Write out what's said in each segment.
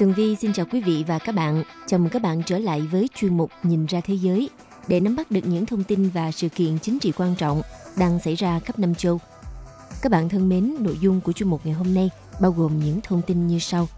Tường Vi xin chào quý vị và các bạn. Chào mừng các bạn trở lại với chuyên mục Nhìn ra thế giới để nắm bắt được những thông tin và sự kiện chính trị quan trọng đang xảy ra khắp năm châu. Các bạn thân mến, nội dung của chuyên mục ngày hôm nay bao gồm những thông tin như sau.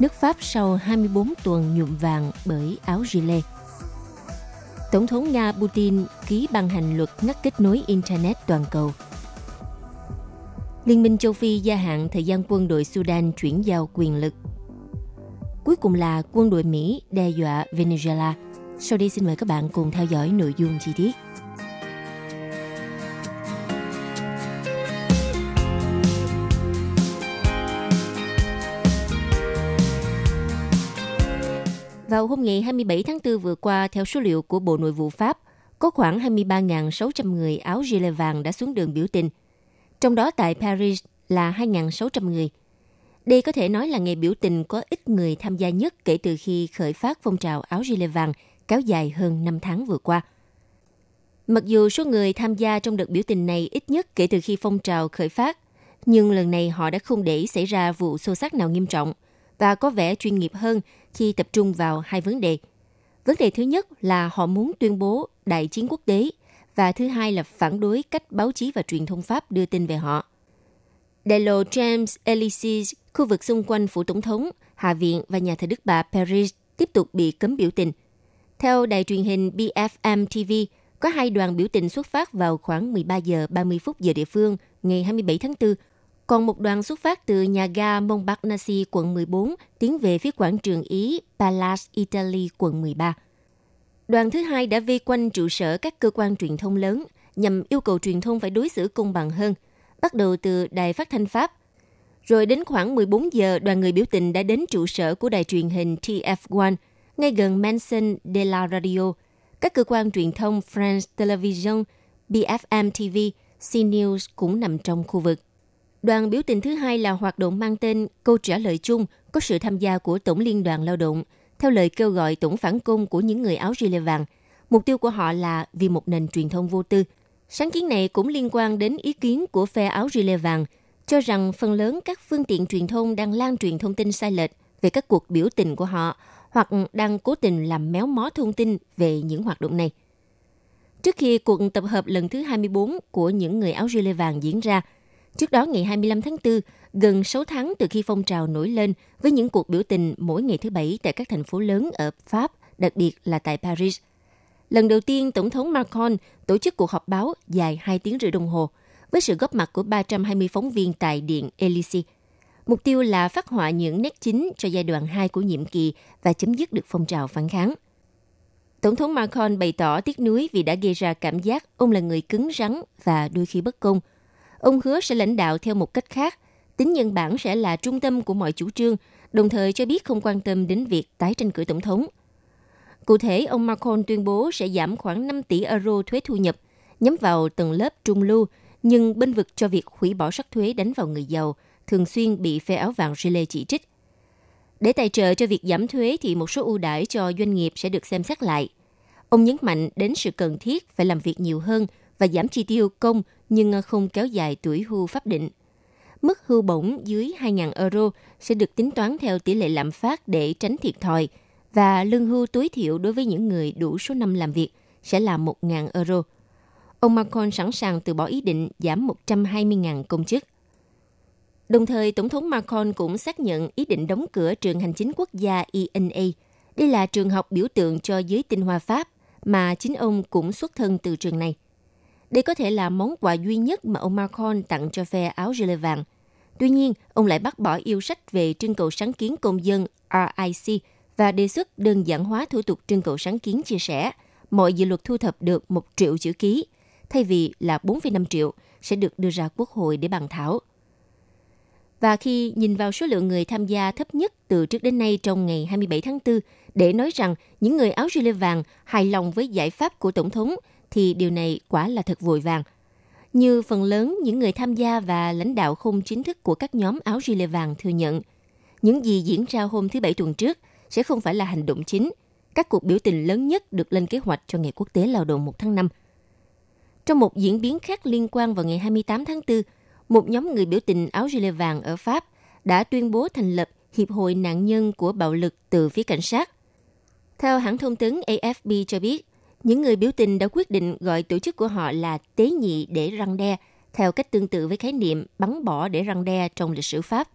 Nước Pháp sau 24 tuần nhuộm vàng bởi áo gilet. Tổng thống Nga Putin ký ban hành luật ngắt kết nối Internet toàn cầu. Liên minh châu Phi gia hạn thời gian quân đội Sudan chuyển giao quyền lực Cuối cùng là quân đội Mỹ đe dọa Venezuela. Sau đây xin mời các bạn cùng theo dõi nội dung chi tiết. Vào hôm ngày 27 tháng 4 vừa qua, theo số liệu của Bộ Nội vụ Pháp, có khoảng 23.600 người áo gilet vàng đã xuống đường biểu tình. Trong đó tại Paris là 2.600 người – đây có thể nói là ngày biểu tình có ít người tham gia nhất kể từ khi khởi phát phong trào áo gilet vàng kéo dài hơn 5 tháng vừa qua. Mặc dù số người tham gia trong đợt biểu tình này ít nhất kể từ khi phong trào khởi phát, nhưng lần này họ đã không để xảy ra vụ xô xát nào nghiêm trọng và có vẻ chuyên nghiệp hơn khi tập trung vào hai vấn đề. Vấn đề thứ nhất là họ muốn tuyên bố đại chiến quốc tế và thứ hai là phản đối cách báo chí và truyền thông Pháp đưa tin về họ. Delo James Elysees, khu vực xung quanh phủ tổng thống, Hạ viện và nhà thờ Đức Bà Paris tiếp tục bị cấm biểu tình. Theo đài truyền hình BFM TV, có hai đoàn biểu tình xuất phát vào khoảng 13 giờ 30 phút giờ địa phương ngày 27 tháng 4, còn một đoàn xuất phát từ nhà ga Montparnasse quận 14 tiến về phía quảng trường Ý Palace Italy quận 13. Đoàn thứ hai đã vây quanh trụ sở các cơ quan truyền thông lớn nhằm yêu cầu truyền thông phải đối xử công bằng hơn – bắt đầu từ đài phát thanh Pháp. Rồi đến khoảng 14 giờ, đoàn người biểu tình đã đến trụ sở của đài truyền hình TF1, ngay gần Mansion de la Radio. Các cơ quan truyền thông France Television, BFM TV, CNews cũng nằm trong khu vực. Đoàn biểu tình thứ hai là hoạt động mang tên Câu trả lời chung có sự tham gia của Tổng Liên đoàn Lao động, theo lời kêu gọi tổng phản công của những người áo gilet vàng. Mục tiêu của họ là vì một nền truyền thông vô tư – Sáng kiến này cũng liên quan đến ý kiến của phe áo gilet vàng, cho rằng phần lớn các phương tiện truyền thông đang lan truyền thông tin sai lệch về các cuộc biểu tình của họ hoặc đang cố tình làm méo mó thông tin về những hoạt động này. Trước khi cuộc tập hợp lần thứ 24 của những người áo gilet vàng diễn ra, trước đó ngày 25 tháng 4, gần 6 tháng từ khi phong trào nổi lên với những cuộc biểu tình mỗi ngày thứ Bảy tại các thành phố lớn ở Pháp, đặc biệt là tại Paris – Lần đầu tiên, Tổng thống Macron tổ chức cuộc họp báo dài 2 tiếng rưỡi đồng hồ với sự góp mặt của 320 phóng viên tại Điện Elysee. Mục tiêu là phát họa những nét chính cho giai đoạn 2 của nhiệm kỳ và chấm dứt được phong trào phản kháng. Tổng thống Macron bày tỏ tiếc nuối vì đã gây ra cảm giác ông là người cứng rắn và đôi khi bất công. Ông hứa sẽ lãnh đạo theo một cách khác, tính nhân bản sẽ là trung tâm của mọi chủ trương, đồng thời cho biết không quan tâm đến việc tái tranh cử tổng thống – Cụ thể, ông Macron tuyên bố sẽ giảm khoảng 5 tỷ euro thuế thu nhập, nhắm vào tầng lớp trung lưu, nhưng bên vực cho việc hủy bỏ sắc thuế đánh vào người giàu, thường xuyên bị phe áo vàng Chile chỉ trích. Để tài trợ cho việc giảm thuế thì một số ưu đãi cho doanh nghiệp sẽ được xem xét lại. Ông nhấn mạnh đến sự cần thiết phải làm việc nhiều hơn và giảm chi tiêu công nhưng không kéo dài tuổi hưu pháp định. Mức hưu bổng dưới 2.000 euro sẽ được tính toán theo tỷ lệ lạm phát để tránh thiệt thòi – và lương hưu tối thiểu đối với những người đủ số năm làm việc sẽ là 1.000 euro. Ông Macron sẵn sàng từ bỏ ý định giảm 120.000 công chức. Đồng thời, Tổng thống Macron cũng xác nhận ý định đóng cửa trường hành chính quốc gia ENA. Đây là trường học biểu tượng cho giới tinh hoa Pháp, mà chính ông cũng xuất thân từ trường này. Đây có thể là món quà duy nhất mà ông Macron tặng cho phe áo gilet vàng. Tuy nhiên, ông lại bác bỏ yêu sách về trưng cầu sáng kiến công dân RIC và đề xuất đơn giản hóa thủ tục trưng cầu sáng kiến chia sẻ. Mọi dự luật thu thập được 1 triệu chữ ký, thay vì là 4,5 triệu, sẽ được đưa ra Quốc hội để bàn thảo. Và khi nhìn vào số lượng người tham gia thấp nhất từ trước đến nay trong ngày 27 tháng 4 để nói rằng những người áo gilet vàng hài lòng với giải pháp của Tổng thống thì điều này quả là thật vội vàng. Như phần lớn những người tham gia và lãnh đạo không chính thức của các nhóm áo gilet vàng thừa nhận, những gì diễn ra hôm thứ Bảy tuần trước sẽ không phải là hành động chính. Các cuộc biểu tình lớn nhất được lên kế hoạch cho Ngày Quốc tế Lao động 1 tháng 5. Trong một diễn biến khác liên quan vào ngày 28 tháng 4, một nhóm người biểu tình áo gilet vàng ở Pháp đã tuyên bố thành lập Hiệp hội nạn nhân của bạo lực từ phía cảnh sát. Theo hãng thông tấn AFP cho biết, những người biểu tình đã quyết định gọi tổ chức của họ là tế nhị để răng đe, theo cách tương tự với khái niệm bắn bỏ để răng đe trong lịch sử Pháp.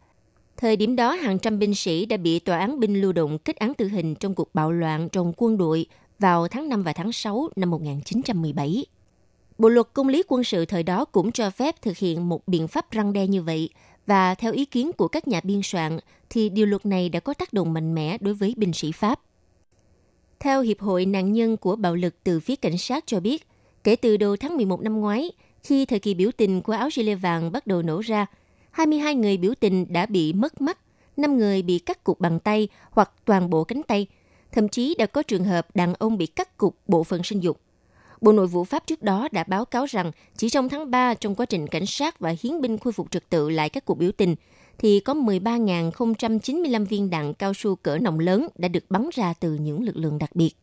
Thời điểm đó, hàng trăm binh sĩ đã bị tòa án binh lưu động kết án tử hình trong cuộc bạo loạn trong quân đội vào tháng 5 và tháng 6 năm 1917. Bộ luật công lý quân sự thời đó cũng cho phép thực hiện một biện pháp răng đe như vậy, và theo ý kiến của các nhà biên soạn, thì điều luật này đã có tác động mạnh mẽ đối với binh sĩ Pháp. Theo Hiệp hội nạn nhân của bạo lực từ phía cảnh sát cho biết, kể từ đầu tháng 11 năm ngoái, khi thời kỳ biểu tình của áo gilet vàng bắt đầu nổ ra, 22 người biểu tình đã bị mất mắt, 5 người bị cắt cụt bằng tay hoặc toàn bộ cánh tay. Thậm chí đã có trường hợp đàn ông bị cắt cụt bộ phận sinh dục. Bộ Nội vụ Pháp trước đó đã báo cáo rằng chỉ trong tháng 3 trong quá trình cảnh sát và hiến binh khôi phục trật tự lại các cuộc biểu tình, thì có 13.095 viên đạn cao su cỡ nòng lớn đã được bắn ra từ những lực lượng đặc biệt.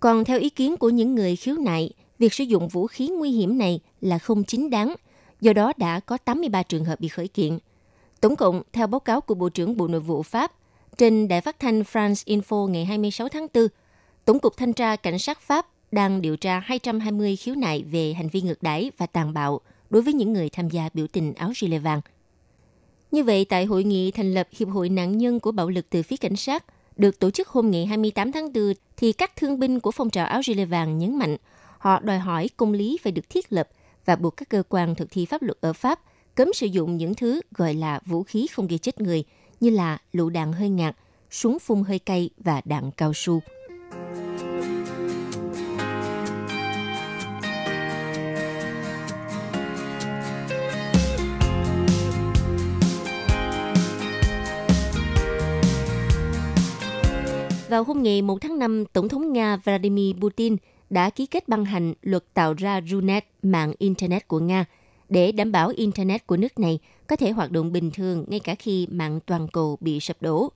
Còn theo ý kiến của những người khiếu nại, việc sử dụng vũ khí nguy hiểm này là không chính đáng, do đó đã có 83 trường hợp bị khởi kiện. Tổng cộng, theo báo cáo của Bộ trưởng Bộ Nội vụ Pháp, trên đài phát thanh France Info ngày 26 tháng 4, Tổng cục Thanh tra Cảnh sát Pháp đang điều tra 220 khiếu nại về hành vi ngược đãi và tàn bạo đối với những người tham gia biểu tình áo gilet vàng. Như vậy, tại hội nghị thành lập Hiệp hội nạn nhân của bạo lực từ phía cảnh sát, được tổ chức hôm ngày 28 tháng 4, thì các thương binh của phong trào áo gilet vàng nhấn mạnh họ đòi hỏi công lý phải được thiết lập và buộc các cơ quan thực thi pháp luật ở Pháp cấm sử dụng những thứ gọi là vũ khí không gây chết người như là lựu đạn hơi ngạt, súng phun hơi cay và đạn cao su. Vào hôm ngày 1 tháng 5, Tổng thống Nga Vladimir Putin đã ký kết ban hành luật tạo ra RUNET, mạng Internet của Nga, để đảm bảo Internet của nước này có thể hoạt động bình thường ngay cả khi mạng toàn cầu bị sập đổ.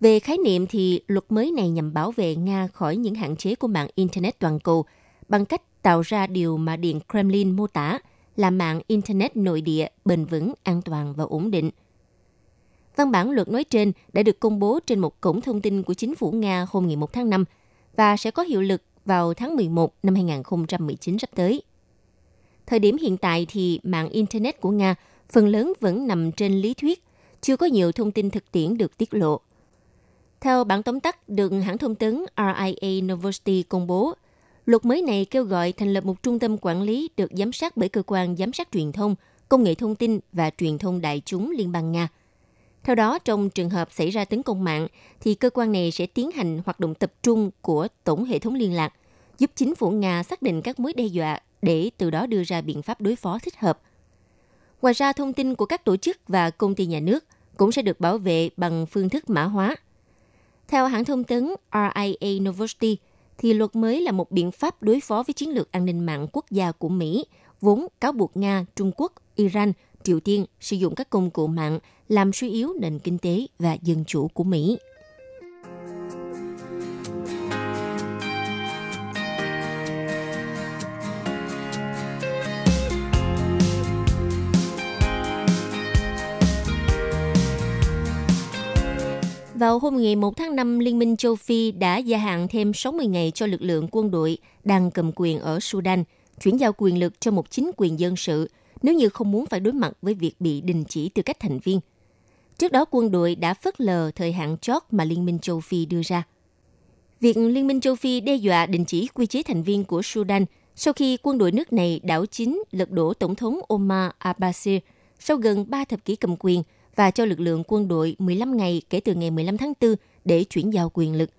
Về khái niệm thì luật mới này nhằm bảo vệ Nga khỏi những hạn chế của mạng Internet toàn cầu bằng cách tạo ra điều mà Điện Kremlin mô tả là mạng Internet nội địa bền vững, an toàn và ổn định – Văn bản luật nói trên đã được công bố trên một cổng thông tin của chính phủ Nga hôm ngày 1 tháng 5 và sẽ có hiệu lực vào tháng 11 năm 2019 sắp tới. Thời điểm hiện tại thì mạng Internet của Nga phần lớn vẫn nằm trên lý thuyết, chưa có nhiều thông tin thực tiễn được tiết lộ. Theo bản tóm tắt được hãng thông tấn RIA Novosti công bố, luật mới này kêu gọi thành lập một trung tâm quản lý được giám sát bởi cơ quan giám sát truyền thông, công nghệ thông tin và truyền thông đại chúng Liên bang Nga – theo đó, trong trường hợp xảy ra tấn công mạng, thì cơ quan này sẽ tiến hành hoạt động tập trung của tổng hệ thống liên lạc, giúp chính phủ Nga xác định các mối đe dọa để từ đó đưa ra biện pháp đối phó thích hợp. Ngoài ra, thông tin của các tổ chức và công ty nhà nước cũng sẽ được bảo vệ bằng phương thức mã hóa. Theo hãng thông tấn RIA Novosti, thì luật mới là một biện pháp đối phó với chiến lược an ninh mạng quốc gia của Mỹ, vốn cáo buộc Nga, Trung Quốc, Iran Triều Tiên sử dụng các công cụ mạng làm suy yếu nền kinh tế và dân chủ của Mỹ. Vào hôm ngày 1 tháng 5, Liên minh châu Phi đã gia hạn thêm 60 ngày cho lực lượng quân đội đang cầm quyền ở Sudan, chuyển giao quyền lực cho một chính quyền dân sự nếu như không muốn phải đối mặt với việc bị đình chỉ tư cách thành viên. Trước đó, quân đội đã phớt lờ thời hạn chót mà Liên minh châu Phi đưa ra. Việc Liên minh châu Phi đe dọa đình chỉ quy chế thành viên của Sudan sau khi quân đội nước này đảo chính lật đổ Tổng thống Omar al-Bashir sau gần 3 thập kỷ cầm quyền và cho lực lượng quân đội 15 ngày kể từ ngày 15 tháng 4 để chuyển giao quyền lực.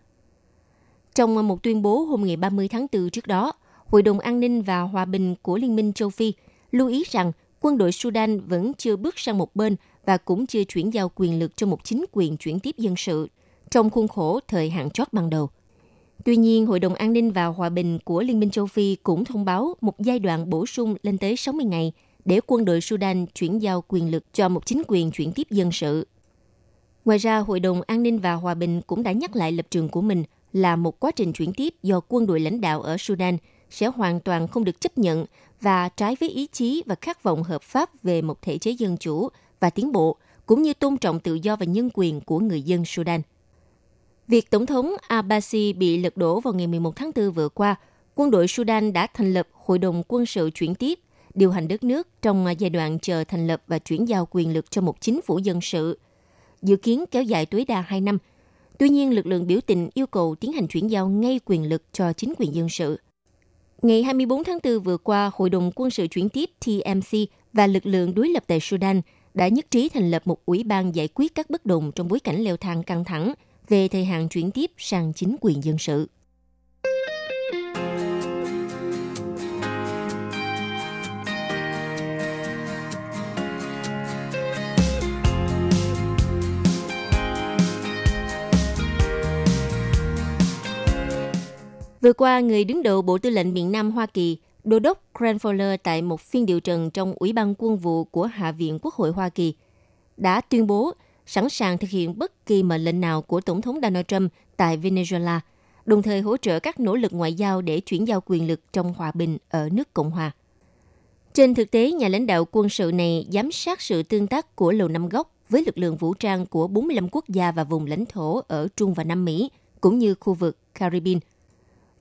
Trong một tuyên bố hôm ngày 30 tháng 4 trước đó, Hội đồng An ninh và Hòa bình của Liên minh châu Phi – lưu ý rằng quân đội Sudan vẫn chưa bước sang một bên và cũng chưa chuyển giao quyền lực cho một chính quyền chuyển tiếp dân sự trong khuôn khổ thời hạn chót ban đầu. Tuy nhiên, Hội đồng An ninh và Hòa bình của Liên minh châu Phi cũng thông báo một giai đoạn bổ sung lên tới 60 ngày để quân đội Sudan chuyển giao quyền lực cho một chính quyền chuyển tiếp dân sự. Ngoài ra, Hội đồng An ninh và Hòa bình cũng đã nhắc lại lập trường của mình là một quá trình chuyển tiếp do quân đội lãnh đạo ở Sudan sẽ hoàn toàn không được chấp nhận và trái với ý chí và khát vọng hợp pháp về một thể chế dân chủ và tiến bộ, cũng như tôn trọng tự do và nhân quyền của người dân Sudan. Việc Tổng thống Abbasi bị lật đổ vào ngày 11 tháng 4 vừa qua, quân đội Sudan đã thành lập Hội đồng quân sự chuyển tiếp, điều hành đất nước trong giai đoạn chờ thành lập và chuyển giao quyền lực cho một chính phủ dân sự. Dự kiến kéo dài tối đa 2 năm. Tuy nhiên, lực lượng biểu tình yêu cầu tiến hành chuyển giao ngay quyền lực cho chính quyền dân sự. Ngày 24 tháng 4 vừa qua, Hội đồng quân sự chuyển tiếp TMC và lực lượng đối lập tại Sudan đã nhất trí thành lập một ủy ban giải quyết các bất đồng trong bối cảnh leo thang căng thẳng – về thời hạn chuyển tiếp sang chính quyền dân sự. Vừa qua, người đứng đầu Bộ Tư lệnh miền Nam Hoa Kỳ, Đô đốc Cranfowler tại một phiên điều trần trong Ủy ban quân vụ của Hạ viện Quốc hội Hoa Kỳ đã tuyên bố sẵn sàng thực hiện bất kỳ mệnh lệnh nào của Tổng thống Donald Trump tại Venezuela, đồng thời hỗ trợ các nỗ lực ngoại giao để chuyển giao quyền lực trong hòa bình ở nước Cộng hòa. Trên thực tế, nhà lãnh đạo quân sự này giám sát sự tương tác của Lầu Năm Góc với lực lượng vũ trang của 45 quốc gia và vùng lãnh thổ ở Trung và Nam Mỹ, cũng như khu vực Caribbean.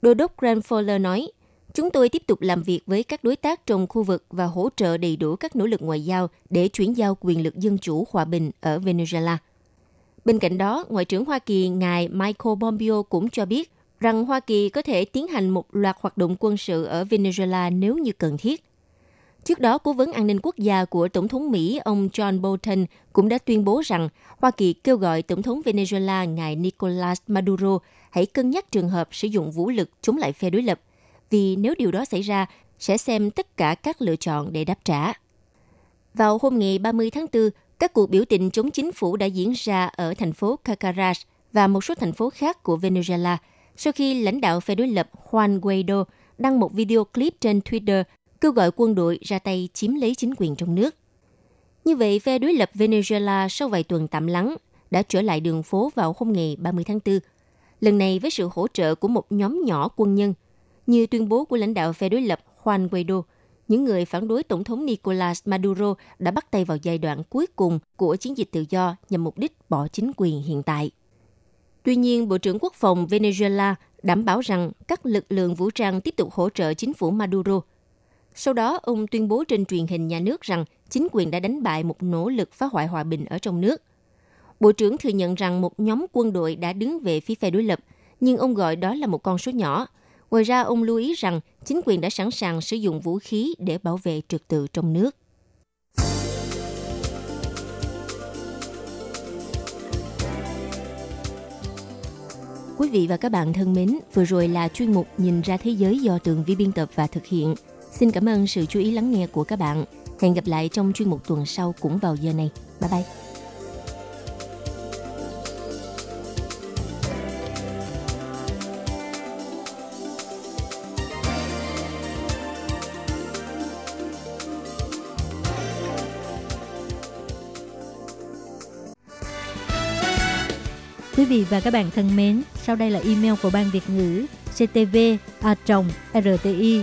Đô đốc Grant nói, Chúng tôi tiếp tục làm việc với các đối tác trong khu vực và hỗ trợ đầy đủ các nỗ lực ngoại giao để chuyển giao quyền lực dân chủ hòa bình ở Venezuela. Bên cạnh đó, Ngoại trưởng Hoa Kỳ ngài Michael Pompeo cũng cho biết rằng Hoa Kỳ có thể tiến hành một loạt hoạt động quân sự ở Venezuela nếu như cần thiết. Trước đó, Cố vấn an ninh quốc gia của Tổng thống Mỹ ông John Bolton cũng đã tuyên bố rằng Hoa Kỳ kêu gọi Tổng thống Venezuela ngài Nicolas Maduro hãy cân nhắc trường hợp sử dụng vũ lực chống lại phe đối lập vì nếu điều đó xảy ra, sẽ xem tất cả các lựa chọn để đáp trả. Vào hôm ngày 30 tháng 4, các cuộc biểu tình chống chính phủ đã diễn ra ở thành phố Caracas và một số thành phố khác của Venezuela sau khi lãnh đạo phe đối lập Juan Guaido đăng một video clip trên Twitter kêu gọi quân đội ra tay chiếm lấy chính quyền trong nước. Như vậy, phe đối lập Venezuela sau vài tuần tạm lắng đã trở lại đường phố vào hôm ngày 30 tháng 4. Lần này với sự hỗ trợ của một nhóm nhỏ quân nhân – như tuyên bố của lãnh đạo phe đối lập Juan Guaido, những người phản đối Tổng thống Nicolas Maduro đã bắt tay vào giai đoạn cuối cùng của chiến dịch tự do nhằm mục đích bỏ chính quyền hiện tại. Tuy nhiên, Bộ trưởng Quốc phòng Venezuela đảm bảo rằng các lực lượng vũ trang tiếp tục hỗ trợ chính phủ Maduro. Sau đó, ông tuyên bố trên truyền hình nhà nước rằng chính quyền đã đánh bại một nỗ lực phá hoại hòa bình ở trong nước. Bộ trưởng thừa nhận rằng một nhóm quân đội đã đứng về phía phe đối lập, nhưng ông gọi đó là một con số nhỏ – Ngoài ra, ông lưu ý rằng chính quyền đã sẵn sàng sử dụng vũ khí để bảo vệ trật tự trong nước. Quý vị và các bạn thân mến, vừa rồi là chuyên mục Nhìn ra thế giới do tường vi biên tập và thực hiện. Xin cảm ơn sự chú ý lắng nghe của các bạn. Hẹn gặp lại trong chuyên mục tuần sau cũng vào giờ này. Bye bye! Quý vị và các bạn thân mến, sau đây là email của Ban Việt ngữ ctv a rti